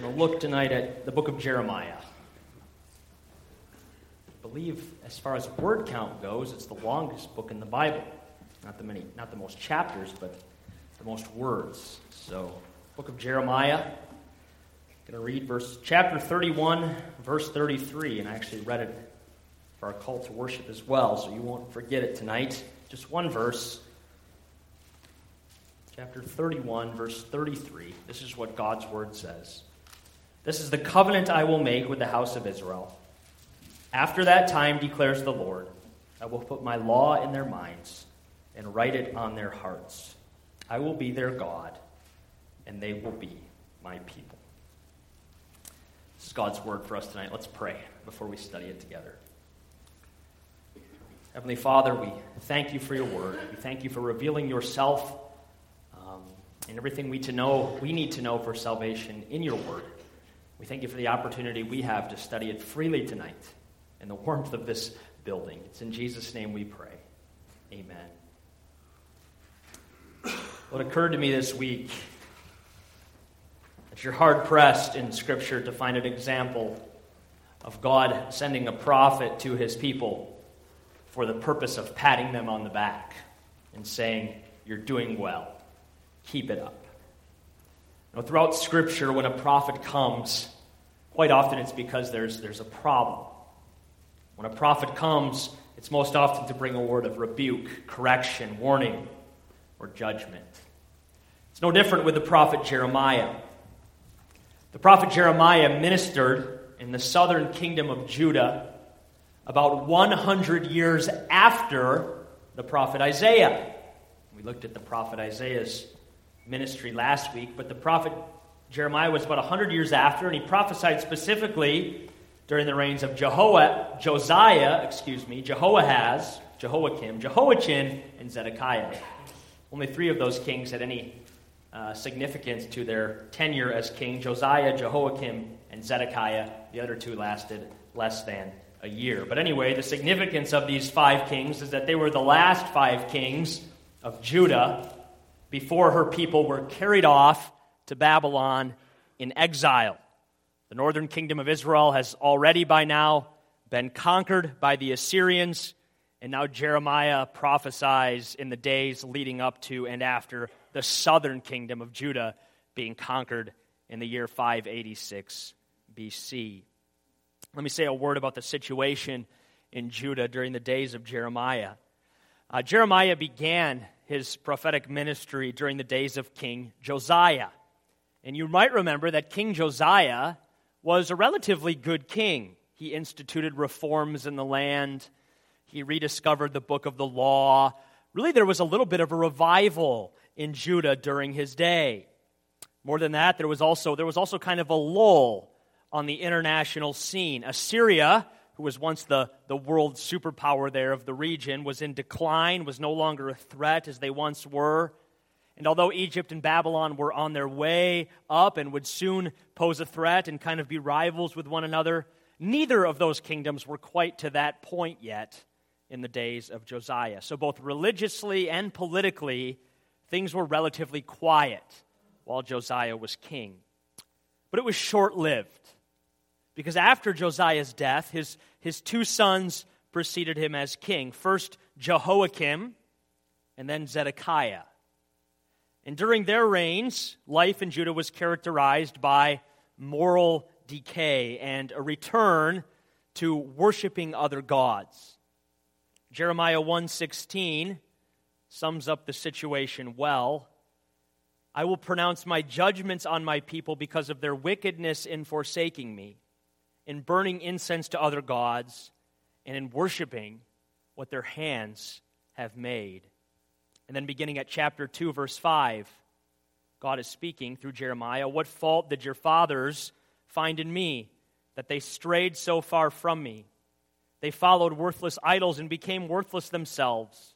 I'm going to look tonight at the book of Jeremiah. I believe, as far as word count goes, it's the longest book in the Bible. Not the many, not the most chapters, but the most words. So, book of Jeremiah. I'm going to read verse chapter 31, verse 33, and I actually read it for our call to worship as well, so you won't forget it tonight. Just one verse. Chapter 31, verse 33. This is what God's word says. This is the covenant I will make with the house of Israel. After that time, declares the Lord, I will put my law in their minds and write it on their hearts. I will be their God, and they will be my people. This is God's word for us tonight. Let's pray before we study it together. Heavenly Father, we thank you for your word. We thank you for revealing yourself um, and everything we to know we need to know for salvation in your word. We thank you for the opportunity we have to study it freely tonight in the warmth of this building. It's in Jesus' name we pray. Amen. What occurred to me this week that you're hard pressed in Scripture to find an example of God sending a prophet to his people for the purpose of patting them on the back and saying, You're doing well. Keep it up. Now, throughout Scripture, when a prophet comes, quite often it's because there's, there's a problem. When a prophet comes, it's most often to bring a word of rebuke, correction, warning, or judgment. It's no different with the prophet Jeremiah. The prophet Jeremiah ministered in the southern kingdom of Judah about 100 years after the prophet Isaiah. We looked at the prophet Isaiah's ministry last week, but the prophet Jeremiah was about 100 years after, and he prophesied specifically during the reigns of Jeho- Josiah, excuse me, Jehoahaz, Jehoiakim, Jehoiachin, and Zedekiah. Only three of those kings had any uh, significance to their tenure as king Josiah, Jehoiakim, and Zedekiah. The other two lasted less than a year. But anyway, the significance of these five kings is that they were the last five kings of Judah before her people were carried off to Babylon in exile. The northern kingdom of Israel has already by now been conquered by the Assyrians, and now Jeremiah prophesies in the days leading up to and after the southern kingdom of Judah being conquered in the year 586 BC. Let me say a word about the situation in Judah during the days of Jeremiah. Uh, Jeremiah began his prophetic ministry during the days of King Josiah. And you might remember that King Josiah was a relatively good king. He instituted reforms in the land, he rediscovered the book of the law. Really, there was a little bit of a revival in Judah during his day. More than that, there was also, there was also kind of a lull on the international scene. Assyria, who was once the, the world superpower there of the region, was in decline, was no longer a threat as they once were. And although Egypt and Babylon were on their way up and would soon pose a threat and kind of be rivals with one another, neither of those kingdoms were quite to that point yet in the days of Josiah. So, both religiously and politically, things were relatively quiet while Josiah was king. But it was short lived. Because after Josiah's death, his, his two sons preceded him as king. First, Jehoiakim, and then Zedekiah. And during their reigns, life in Judah was characterized by moral decay and a return to worshiping other gods. Jeremiah 1:16 sums up the situation well. I will pronounce my judgments on my people because of their wickedness in forsaking me in burning incense to other gods, and in worshiping what their hands have made. And then beginning at chapter 2, verse 5, God is speaking through Jeremiah What fault did your fathers find in me that they strayed so far from me? They followed worthless idols and became worthless themselves.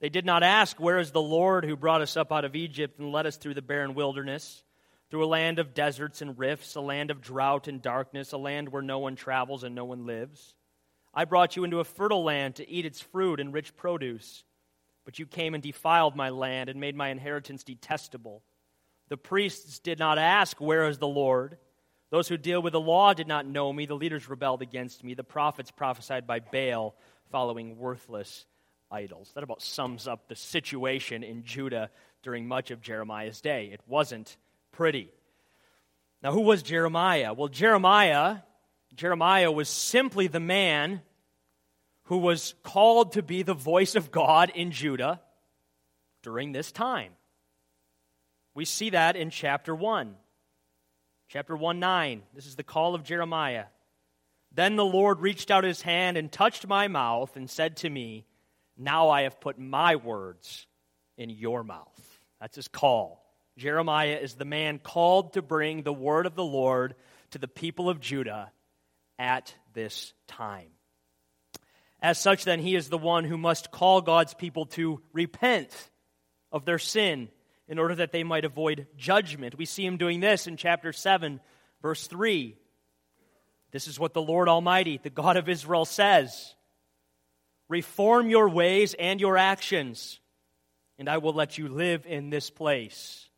They did not ask, Where is the Lord who brought us up out of Egypt and led us through the barren wilderness? Through a land of deserts and rifts, a land of drought and darkness, a land where no one travels and no one lives. I brought you into a fertile land to eat its fruit and rich produce. But you came and defiled my land and made my inheritance detestable. The priests did not ask, Where is the Lord? Those who deal with the law did not know me. The leaders rebelled against me. The prophets prophesied by Baal, following worthless idols. That about sums up the situation in Judah during much of Jeremiah's day. It wasn't pretty. Now, who was Jeremiah? Well, Jeremiah, Jeremiah was simply the man who was called to be the voice of God in Judah during this time. We see that in chapter 1. Chapter 1 9. This is the call of Jeremiah. Then the Lord reached out his hand and touched my mouth and said to me, Now I have put my words in your mouth. That's his call. Jeremiah is the man called to bring the word of the Lord to the people of Judah at this time. As such, then, he is the one who must call God's people to repent of their sin in order that they might avoid judgment. We see him doing this in chapter 7, verse 3. This is what the Lord Almighty, the God of Israel, says Reform your ways and your actions, and I will let you live in this place.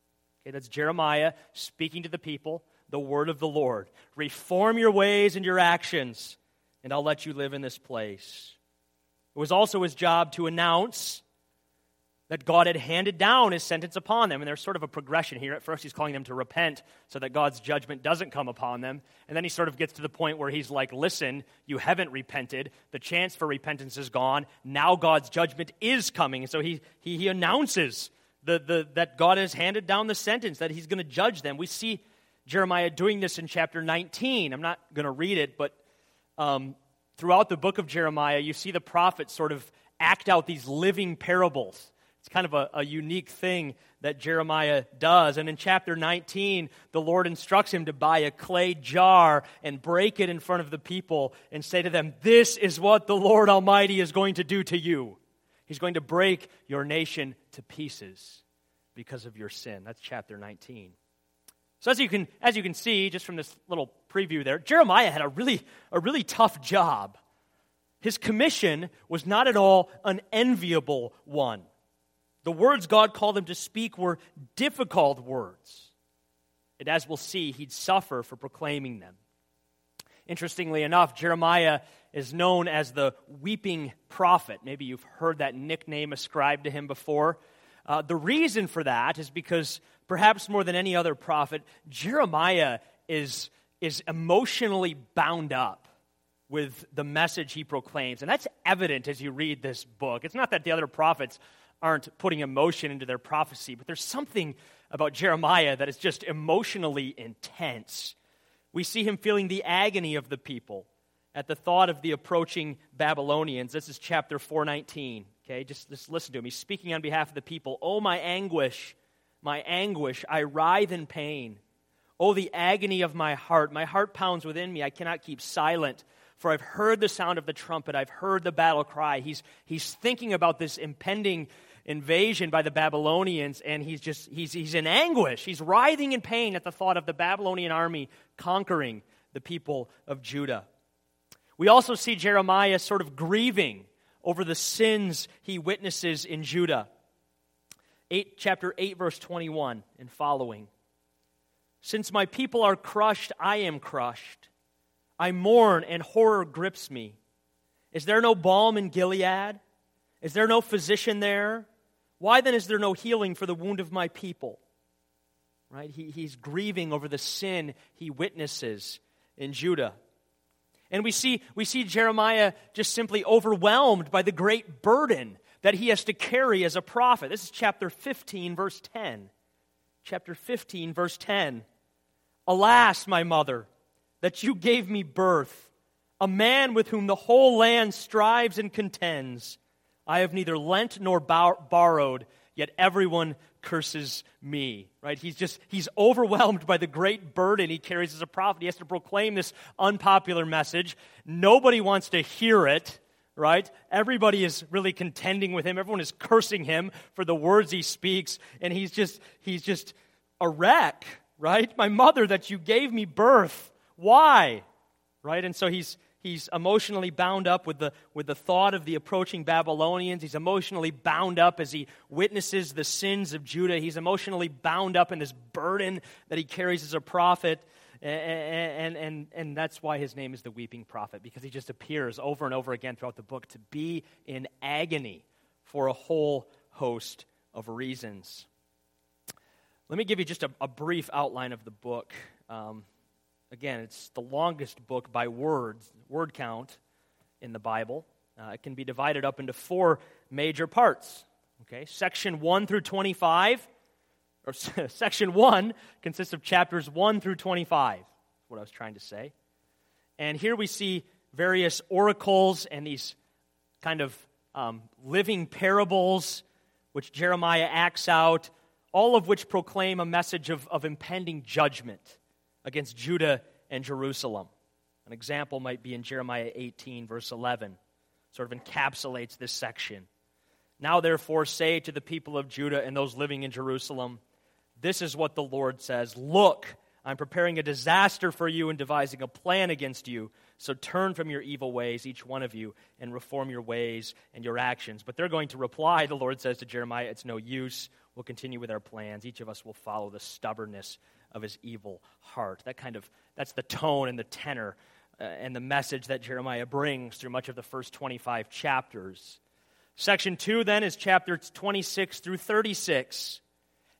Okay, that's Jeremiah speaking to the people, the word of the Lord. Reform your ways and your actions, and I'll let you live in this place. It was also his job to announce that God had handed down his sentence upon them. And there's sort of a progression here. At first, he's calling them to repent so that God's judgment doesn't come upon them. And then he sort of gets to the point where he's like, listen, you haven't repented. The chance for repentance is gone. Now God's judgment is coming. And so he, he, he announces the, the, that God has handed down the sentence, that he's going to judge them. We see Jeremiah doing this in chapter 19. I'm not going to read it, but um, throughout the book of Jeremiah, you see the prophets sort of act out these living parables it's kind of a, a, unique thing that Jeremiah does. And in chapter 19, the Lord instructs him to buy a clay jar and break it in front of the people and say to them, This is what the Lord Almighty is going to do to you. He's going to break your nation to pieces because of your sin. That's chapter 19. So as you can, as you can see, just from this little preview there, Jeremiah had a really, a really tough job. His commission was not at all an enviable one. The words God called him to speak were difficult words. And as we'll see, he'd suffer for proclaiming them. Interestingly enough, Jeremiah is known as the weeping prophet. Maybe you've heard that nickname ascribed to him before. Uh, the reason for that is because, perhaps more than any other prophet, Jeremiah is, is emotionally bound up with the message he proclaims. And that's evident as you read this book. It's not that the other prophets aren't putting emotion into their prophecy, but there's something about Jeremiah that is just emotionally intense. We see him feeling the agony of the people at the thought of the approaching Babylonians. This is chapter 419. Okay, just, just listen to him. He's speaking on behalf of the people. Oh, my anguish, my anguish, I writhe in pain. Oh, the agony of my heart. My heart pounds within me. I cannot keep silent. For I've heard the sound of the trumpet. I've heard the battle cry. He's, he's thinking about this impending invasion by the Babylonians, and he's just, he's, he's in anguish. He's writhing in pain at the thought of the Babylonian army conquering the people of Judah. We also see Jeremiah sort of grieving over the sins he witnesses in Judah. 8, chapter 8, verse 21 and following. Since my people are crushed, I am crushed. I mourn, and horror grips me. Is there no balm in Gilead? Is there no physician there? Why then is there no healing for the wound of my people? Right? He, he's grieving over the sin he witnesses in Judah. And we see, we see Jeremiah just simply overwhelmed by the great burden that he has to carry as a prophet. This is chapter 15, verse 10. Chapter 15, verse 10. Alas, my mother, that you gave me birth, a man with whom the whole land strives and contends. I have neither lent nor borrowed, yet everyone curses me. Right? He's just, he's overwhelmed by the great burden he carries as a prophet. He has to proclaim this unpopular message. Nobody wants to hear it, right? Everybody is really contending with him. Everyone is cursing him for the words he speaks, and he's just, he's just a wreck, right? My mother that you gave me birth. Why? Right? And so he's He's emotionally bound up with the, with the thought of the approaching Babylonians. He's emotionally bound up as he witnesses the sins of Judah. He's emotionally bound up in this burden that he carries as a prophet. And, and, and that's why his name is the weeping prophet, because he just appears over and over again throughout the book to be in agony for a whole host of reasons. Let me give you just a, a brief outline of the book. Um, again, it's the longest book by words, word count in the Bible. Uh, it can be divided up into four major parts. Okay, section 1 through 25 or section 1 consists of chapters 1 through 25 what i was trying to say and here we see various oracles and these kind of um, living parables which jeremiah acts out all of which proclaim a message of, of impending judgment against judah and jerusalem an example might be in jeremiah 18 verse 11 sort of encapsulates this section now therefore say to the people of judah and those living in jerusalem this is what the Lord says Look, I'm preparing a disaster for you and devising a plan against you. So turn from your evil ways, each one of you, and reform your ways and your actions. But they're going to reply, the Lord says to Jeremiah, It's no use. We'll continue with our plans. Each of us will follow the stubbornness of his evil heart. That kind of, that's the tone and the tenor uh, and the message that Jeremiah brings through much of the first 25 chapters. Section 2 then is chapters 26 through 36.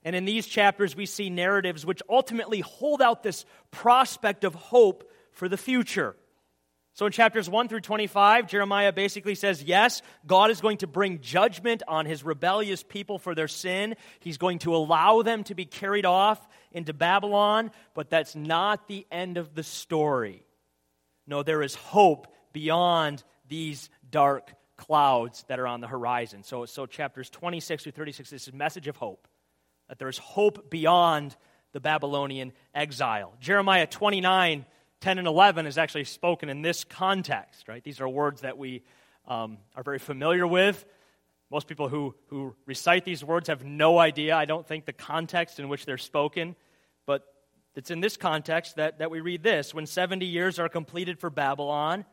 And in these chapters, we see narratives which ultimately hold out this prospect of hope for the future. So in chapters 1 through 25, Jeremiah basically says, yes, God is going to bring judgment on his rebellious people for their sin. He's going to allow them to be carried off into Babylon, but that's not the end of the story. No, there is hope beyond these dark clouds that are on the horizon. So, so chapters 26 through 36 this is message of hope that there's hope beyond the Babylonian exile. Jeremiah 29, 10 and 11 is actually spoken in this context, right? These are words that we um, are very familiar with. Most people who, who recite these words have no idea, I don't think, the context in which they're spoken. But it's in this context that, that we read this When 70 years are completed for Babylon,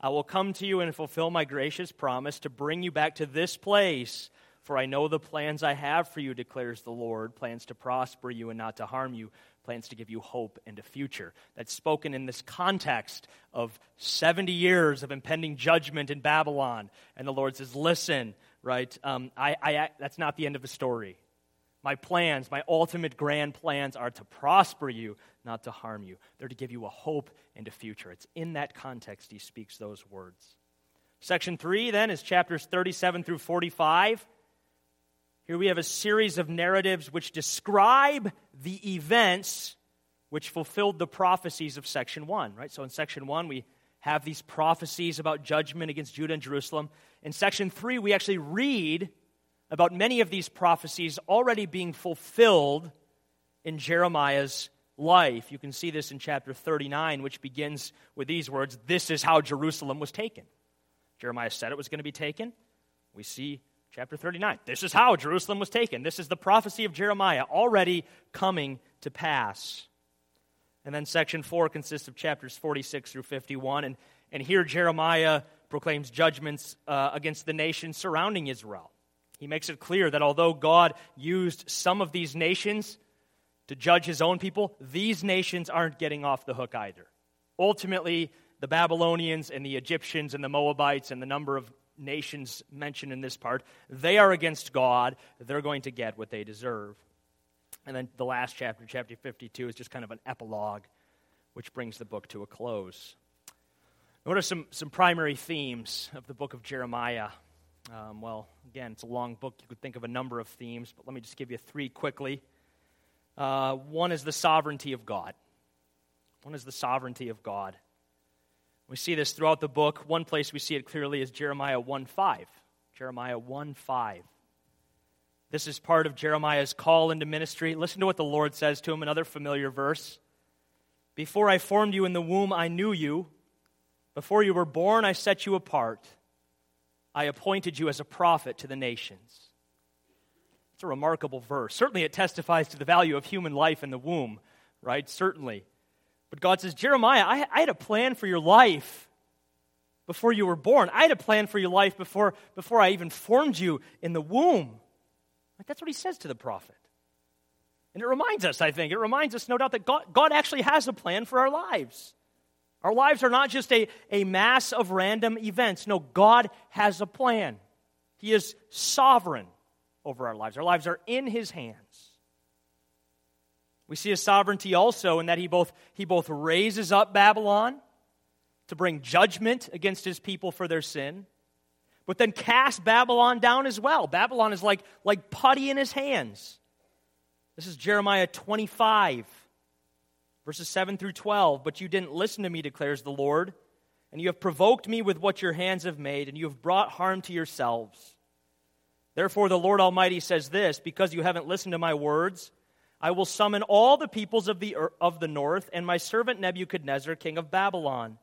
I will come to you and fulfill my gracious promise to bring you back to this place for I know the plans I have for you, declares the Lord plans to prosper you and not to harm you, plans to give you hope and a future. That's spoken in this context of 70 years of impending judgment in Babylon. And the Lord says, Listen, right? Um, I, I, that's not the end of the story. My plans, my ultimate grand plans are to prosper you, not to harm you. They're to give you a hope and a future. It's in that context he speaks those words. Section 3 then is chapters 37 through 45. Here we have a series of narratives which describe the events which fulfilled the prophecies of section 1, right? So in section 1, we have these prophecies about judgment against Judah and Jerusalem. In section 3, we actually read about many of these prophecies already being fulfilled in Jeremiah's life. You can see this in chapter 39, which begins with these words This is how Jerusalem was taken. Jeremiah said it was going to be taken. We see chapter 39. This is how Jerusalem was taken. This is the prophecy of Jeremiah already coming to pass. And then section 4 consists of chapters 46 through 51. And, and here Jeremiah proclaims judgments uh, against the nations surrounding Israel. He makes it clear that although God used some of these nations to judge his own people, these nations aren't getting off the hook either. Ultimately, the Babylonians and the Egyptians and the Moabites and the number of nations mentioned in this part, they are against God. They're going to get what they deserve. And then the last chapter, chapter 52, is just kind of an epilogue, which brings the book to a close. What are some, some primary themes of the book of Jeremiah? Um, well, again, it's a long book. You could think of a number of themes, but let me just give you three quickly. Uh, one is the sovereignty of God. One is the sovereignty of God. We see this throughout the book. One place we see it clearly is Jeremiah 1 5. Jeremiah 1 5. This is part of Jeremiah's call into ministry. Listen to what the Lord says to him, another familiar verse. Before I formed you in the womb, I knew you. Before you were born, I set you apart. I appointed you as a prophet to the nations. It's a remarkable verse. Certainly, it testifies to the value of human life in the womb, right? Certainly. But God says, Jeremiah, I, I had a plan for your life before you were born. I had a plan for your life before, before I even formed you in the womb. Like, that's what he says to the prophet. And it reminds us, I think, it reminds us, no doubt, that God, God actually has a plan for our lives. Our lives are not just a, a mass of random events. No, God has a plan. He is sovereign over our lives. Our lives are in His hands. We see His sovereignty also in that He both, he both raises up Babylon to bring judgment against His people for their sin, but then casts Babylon down as well. Babylon is like, like putty in His hands. This is Jeremiah 25, verses 7 through 12. But you didn't listen to me, declares the Lord, and you have provoked me with what your hands have made, and you have brought harm to yourselves. Therefore, the Lord Almighty says this because you haven't listened to my words, I will summon all the peoples of the, of the north and my servant Nebuchadnezzar, king of Babylon.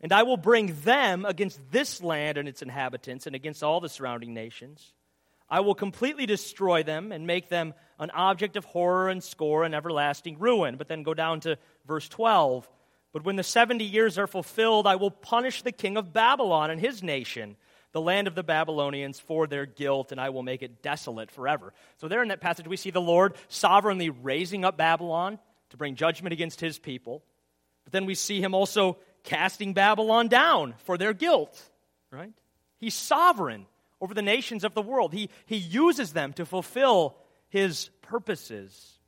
And I will bring them against this land and its inhabitants and against all the surrounding nations. I will completely destroy them and make them an object of horror and score and everlasting ruin. But then go down to verse 12. But when the 70 years are fulfilled, I will punish the king of Babylon and his nation, the land of the Babylonians, for their guilt, and I will make it desolate forever. So, there in that passage, we see the Lord sovereignly raising up Babylon to bring judgment against his people. But then we see him also casting Babylon down for their guilt, right? He's sovereign over the nations of the world. He, he uses them to fulfill his purposes.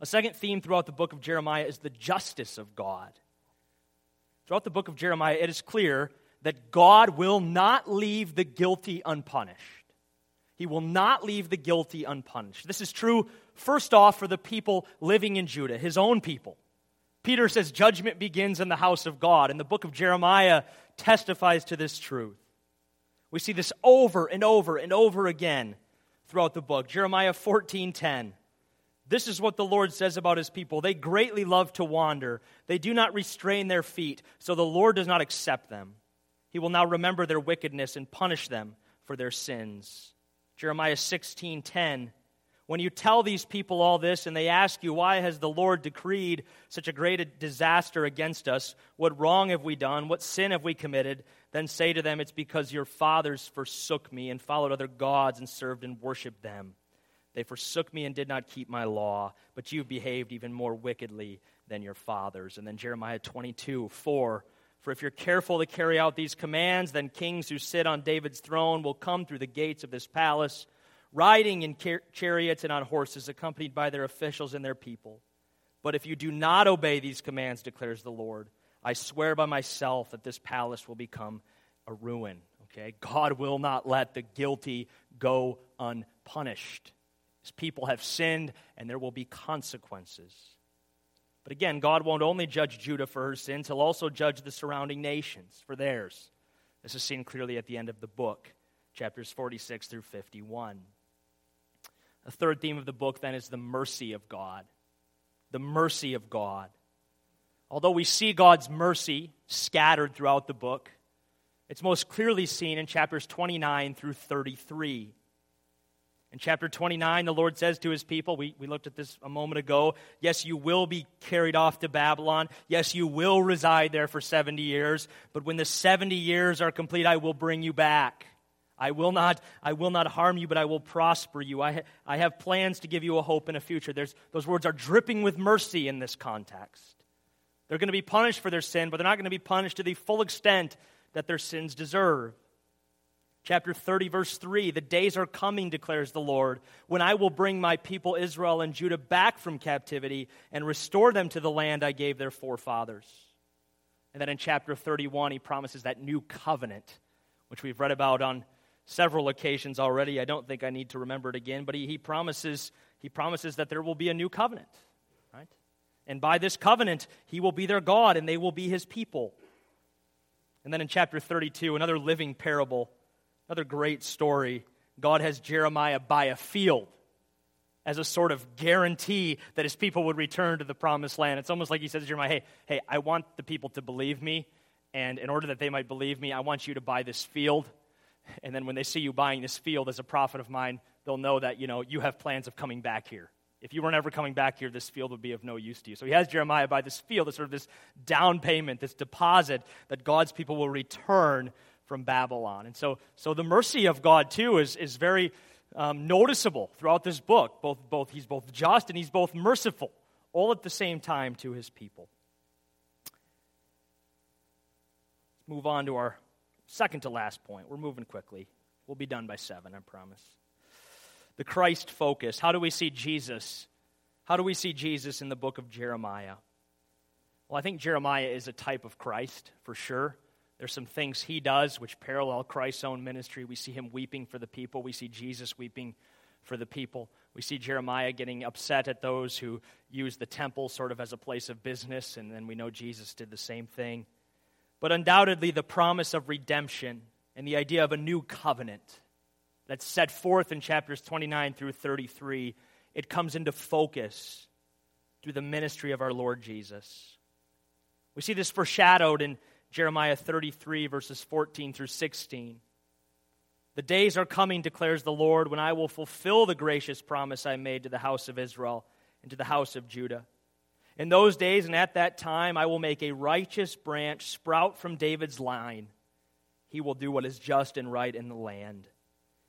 A second theme throughout the book of Jeremiah is the justice of God. Throughout the book of Jeremiah, it is clear that God will not leave the guilty unpunished. He will not leave the guilty unpunished. This is true, first off, for the people living in Judah, his own people. Peter says judgment begins in the house of God, and the book of Jeremiah testifies to this truth. We see this over and over and over again throughout the book. Jeremiah 14:10. This is what the Lord says about his people. They greatly love to wander. They do not restrain their feet, so the Lord does not accept them. He will now remember their wickedness and punish them for their sins. Jeremiah 16:10 when you tell these people all this and they ask you, Why has the Lord decreed such a great disaster against us? What wrong have we done? What sin have we committed? Then say to them, It's because your fathers forsook me and followed other gods and served and worshiped them. They forsook me and did not keep my law, but you've behaved even more wickedly than your fathers. And then Jeremiah 22 4. For if you're careful to carry out these commands, then kings who sit on David's throne will come through the gates of this palace riding in chariots and on horses, accompanied by their officials and their people. But if you do not obey these commands, declares the Lord, I swear by myself that this palace will become a ruin. Okay? God will not let the guilty go unpunished. His people have sinned, and there will be consequences. But again, God won't only judge Judah for her sins, He'll also judge the surrounding nations for theirs. This is seen clearly at the end of the book, chapters 46 through 51. A third theme of the book, then, is the mercy of God. The mercy of God. Although we see God's mercy scattered throughout the book, it's most clearly seen in chapters 29 through 33. In chapter 29, the Lord says to his people, we, we looked at this a moment ago, yes, you will be carried off to Babylon. Yes, you will reside there for 70 years. But when the 70 years are complete, I will bring you back. I will not, I will not harm you, but I will prosper you. I, ha- I have plans to give you a hope and a future. There's, those words are dripping with mercy in this context. They're going to be punished for their sin, but they're not going to be punished to the full extent that their sins deserve. Chapter 30, verse 3 The days are coming, declares the Lord, when I will bring my people Israel and Judah back from captivity and restore them to the land I gave their forefathers. And then in chapter 31, he promises that new covenant, which we've read about on several occasions already. I don't think I need to remember it again, but he, he, promises, he promises that there will be a new covenant? And by this covenant, he will be their God and they will be his people. And then in chapter 32, another living parable, another great story. God has Jeremiah buy a field as a sort of guarantee that his people would return to the promised land. It's almost like he says to Jeremiah, hey, hey, I want the people to believe me, and in order that they might believe me, I want you to buy this field and then when they see you buying this field as a prophet of mine, they'll know that, you know, you have plans of coming back here. If you weren't ever coming back here, this field would be of no use to you. So he has Jeremiah buy this field, this sort of this down payment, this deposit that God's people will return from Babylon. And so, so the mercy of God, too, is, is very, um, noticeable throughout this book. Both, both, he's both just and he's both merciful, all at the same time to his people. Let's move on to our second to last point. We're moving quickly. We'll be done by seven, I promise. The Christ focus. How do we see Jesus? How do we see Jesus in the book of Jeremiah? Well, I think Jeremiah is a type of Christ for sure. There's some things he does which parallel Christ's own ministry. We see him weeping for the people, we see Jesus weeping for the people. We see Jeremiah getting upset at those who use the temple sort of as a place of business, and then we know Jesus did the same thing. But undoubtedly, the promise of redemption and the idea of a new covenant that's set forth in chapters 29 through 33, it comes into focus through the ministry of our Lord Jesus. We see this foreshadowed in Jeremiah 33, verses 14 through 16. The days are coming, declares the Lord, when I will fulfill the gracious promise I made to the house of Israel and to the house of Judah. In those days and at that time, I will make a righteous branch sprout from David's line. He will do what is just and right in the land.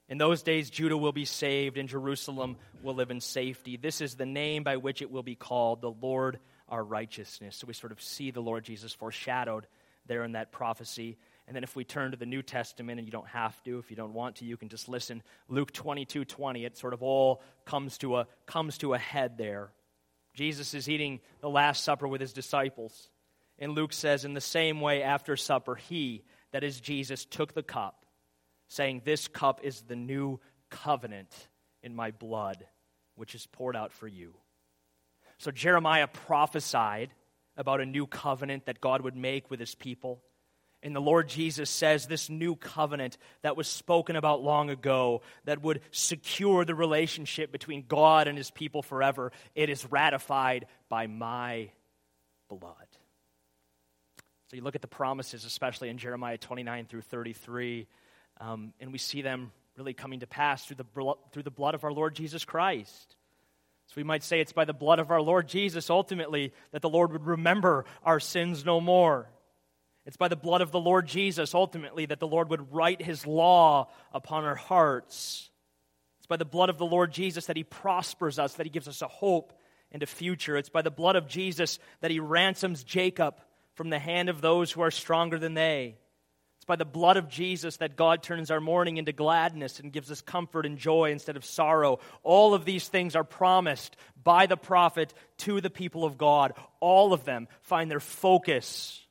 In those days, Judah will be saved, and Jerusalem will live in safety. This is the name by which it will be called, the Lord our righteousness. So we sort of see the Lord Jesus foreshadowed there in that prophecy. And then if we turn to the New Testament, and you don't have to, if you don't want to, you can just listen. Luke 22 20, it sort of all comes to a, comes to a head there. Jesus is eating the Last Supper with his disciples. And Luke says, In the same way, after supper, he, that is Jesus, took the cup, saying, This cup is the new covenant in my blood, which is poured out for you. So Jeremiah prophesied about a new covenant that God would make with his people. And the Lord Jesus says this new covenant that was spoken about long ago that would secure the relationship between God and his people forever, it is ratified by my blood. So you look at the promises, especially in Jeremiah 29 through 33, um, and we see them really coming to pass through the, through the blood of our Lord Jesus Christ. So we might say it's by the blood of our Lord Jesus ultimately that the Lord would remember our sins no more. It's by the blood of the Lord Jesus ultimately that the Lord would write his law upon our hearts. It's by the blood of the Lord Jesus that he prospers us, that he gives us a hope and a future. It's by the blood of Jesus that he ransoms Jacob from the hand of those who are stronger than they by the blood of Jesus that God turns our mourning into gladness and gives us comfort and joy instead of sorrow. All of these things are promised by the prophet to the people of God. All of them find their focus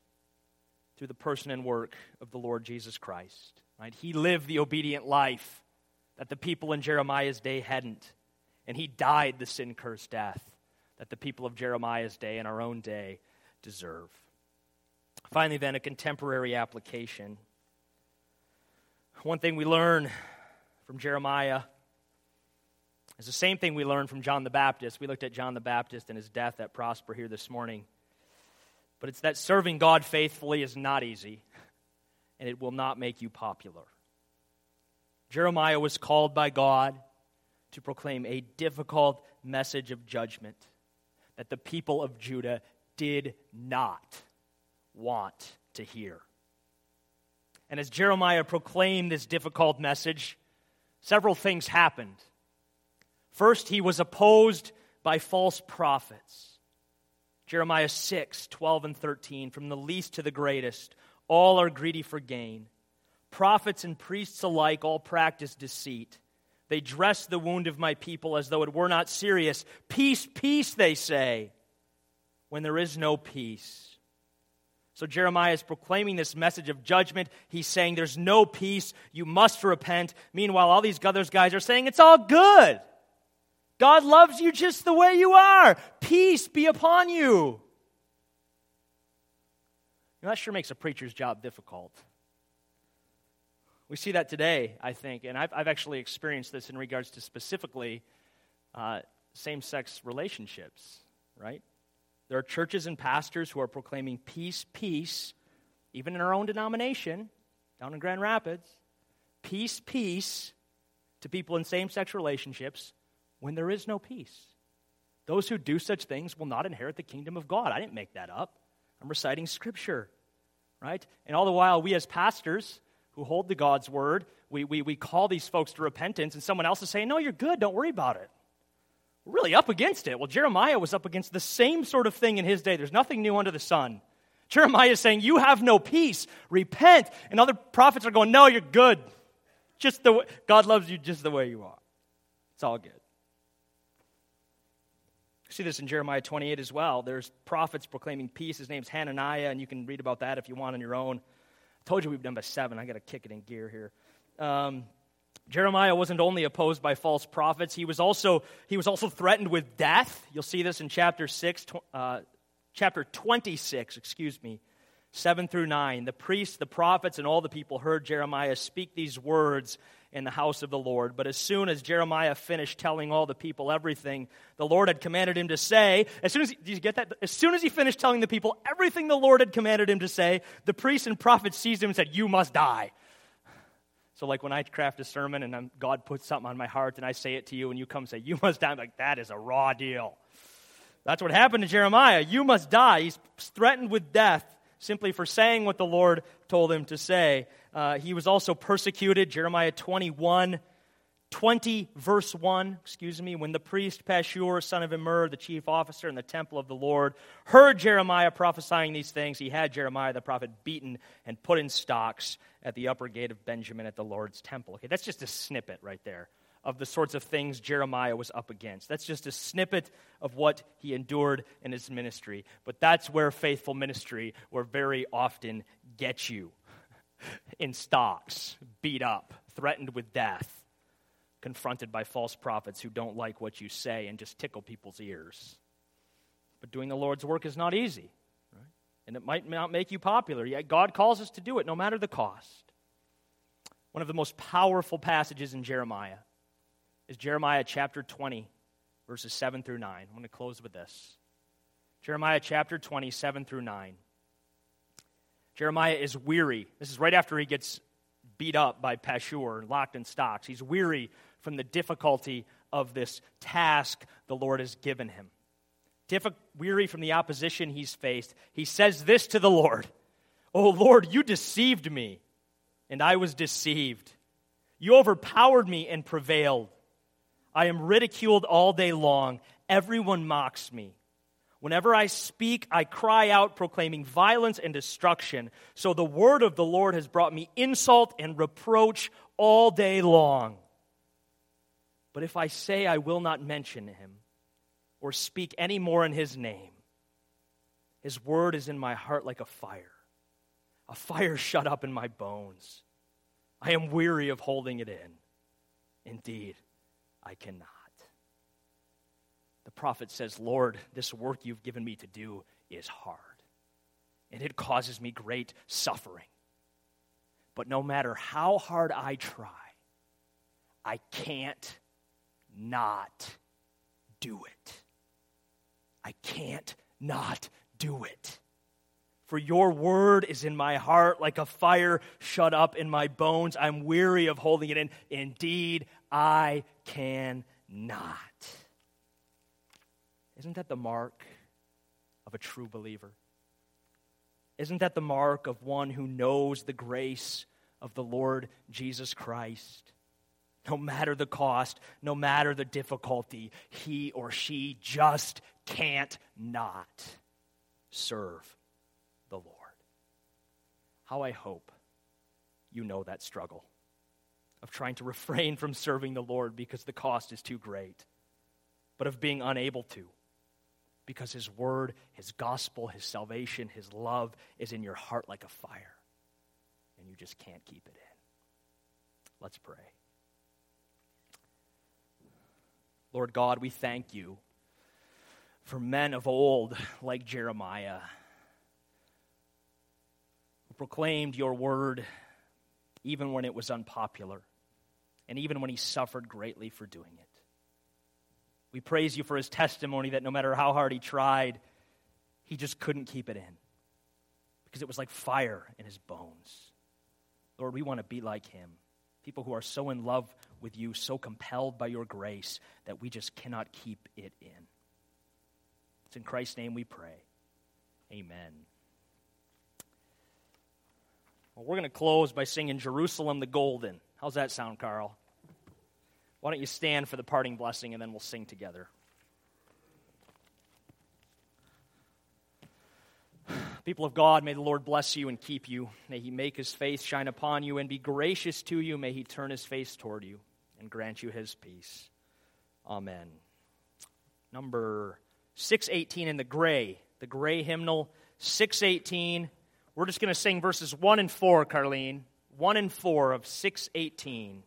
through the person and work of the Lord Jesus Christ. Right? He lived the obedient life that the people in Jeremiah's day hadn't, and he died the sin cursed death that the people of Jeremiah's day and our own day deserve. Finally, then, a contemporary application. One thing we learn from Jeremiah is the same thing we learned from John the Baptist. We looked at John the Baptist and his death at Prosper here this morning. But it's that serving God faithfully is not easy, and it will not make you popular. Jeremiah was called by God to proclaim a difficult message of judgment that the people of Judah did not want to hear. And as Jeremiah proclaimed this difficult message, several things happened. First, he was opposed by false prophets. Jeremiah 6, 12, and 13, from the least to the greatest, all are greedy for gain. Prophets and priests alike all practice deceit. They dress the wound of my people as though it were not serious. Peace, peace, they say, when there is no peace. So Jeremiah is proclaiming this message of judgment. He's saying there's no peace. You must repent. Meanwhile, all these other guys are saying it's all good. God loves you just the way you are. Peace be upon you. that sure makes a preacher's job difficult. We see that today, I think, and I've, I've actually experienced this in regards to specifically uh, same sex relationships, right? There are churches and pastors who are proclaiming peace, peace, even in our own denomination down in Grand Rapids. Peace, peace to people in same sex relationships when there is no peace. Those who do such things will not inherit the kingdom of God. I didn't make that up. I'm reciting scripture, right? And all the while, we as pastors who hold to God's word, we, we, we call these folks to repentance, and someone else is saying, No, you're good, don't worry about it. Really up against it. Well, Jeremiah was up against the same sort of thing in his day. There's nothing new under the sun. Jeremiah is saying, You have no peace, repent. And other prophets are going, No, you're good. Just the way, God loves you just the way you are. It's all good. see this in Jeremiah 28 as well. There's prophets proclaiming peace. His name's Hananiah, and you can read about that if you want on your own. I told you we've done by seven. I got to kick it in gear here. Um, Jeremiah wasn't only opposed by false prophets, he was also, he was also threatened with death. You'll see this in chapter 6, uh, chapter 26, excuse me, 7 through 9. The priests, the prophets, and all the people heard Jeremiah speak these words in the house of the Lord. But as soon as Jeremiah finished telling all the people everything the Lord had commanded him to say, as soon as, he, did you get that? As soon as he finished telling the people everything the Lord had commanded him to say, the priests and prophets seized him and said, You must die. So, like when I craft a sermon and I'm, God puts something on my heart and I say it to you and you come say, You must die, I'm like, That is a raw deal. That's what happened to Jeremiah. You must die. He's threatened with death simply for saying what the Lord told him to say. Uh, he was also persecuted. Jeremiah 21 20, verse 1, excuse me, when the priest Pashur, son of Immer, the chief officer in the temple of the Lord, heard Jeremiah prophesying these things, he had Jeremiah the prophet beaten and put in stocks at the upper gate of Benjamin at the Lord's temple. Okay, that's just a snippet right there of the sorts of things Jeremiah was up against. That's just a snippet of what he endured in his ministry. But that's where faithful ministry will very often get you in stocks, beat up, threatened with death confronted by false prophets who don't like what you say and just tickle people's ears. But doing the Lord's work is not easy, right? And it might not make you popular, yet God calls us to do it no matter the cost. One of the most powerful passages in Jeremiah is Jeremiah chapter 20, verses 7 through 9. I'm going to close with this. Jeremiah chapter 20, 7 through 9. Jeremiah is weary. This is right after he gets beat up by Pashur, and locked in stocks. He's weary from the difficulty of this task the Lord has given him. Weary from the opposition he's faced, he says this to the Lord Oh Lord, you deceived me, and I was deceived. You overpowered me and prevailed. I am ridiculed all day long. Everyone mocks me. Whenever I speak, I cry out, proclaiming violence and destruction. So the word of the Lord has brought me insult and reproach all day long. But if I say I will not mention him or speak any more in his name, his word is in my heart like a fire, a fire shut up in my bones. I am weary of holding it in. Indeed, I cannot the prophet says, Lord, this work you've given me to do is hard, and it causes me great suffering. But no matter how hard I try, I can't not do it. I can't not do it. For your word is in my heart like a fire shut up in my bones. I'm weary of holding it in. Indeed, I can not. Isn't that the mark of a true believer? Isn't that the mark of one who knows the grace of the Lord Jesus Christ? No matter the cost, no matter the difficulty, he or she just can't not serve the Lord. How I hope you know that struggle of trying to refrain from serving the Lord because the cost is too great, but of being unable to because His Word, His gospel, His salvation, His love is in your heart like a fire, and you just can't keep it in. Let's pray. Lord God, we thank you for men of old like Jeremiah who proclaimed your word even when it was unpopular and even when he suffered greatly for doing it. We praise you for his testimony that no matter how hard he tried, he just couldn't keep it in because it was like fire in his bones. Lord, we want to be like him. People who are so in love with you, so compelled by your grace that we just cannot keep it in. It's in Christ's name we pray. Amen. Well, we're going to close by singing Jerusalem the Golden. How's that sound, Carl? Why don't you stand for the parting blessing and then we'll sing together? People of God, may the Lord bless you and keep you. May he make his face shine upon you and be gracious to you. May he turn his face toward you and grant you his peace. Amen. Number 618 in the gray, the gray hymnal, 618. We're just going to sing verses 1 and 4, Carlene. 1 and 4 of 618.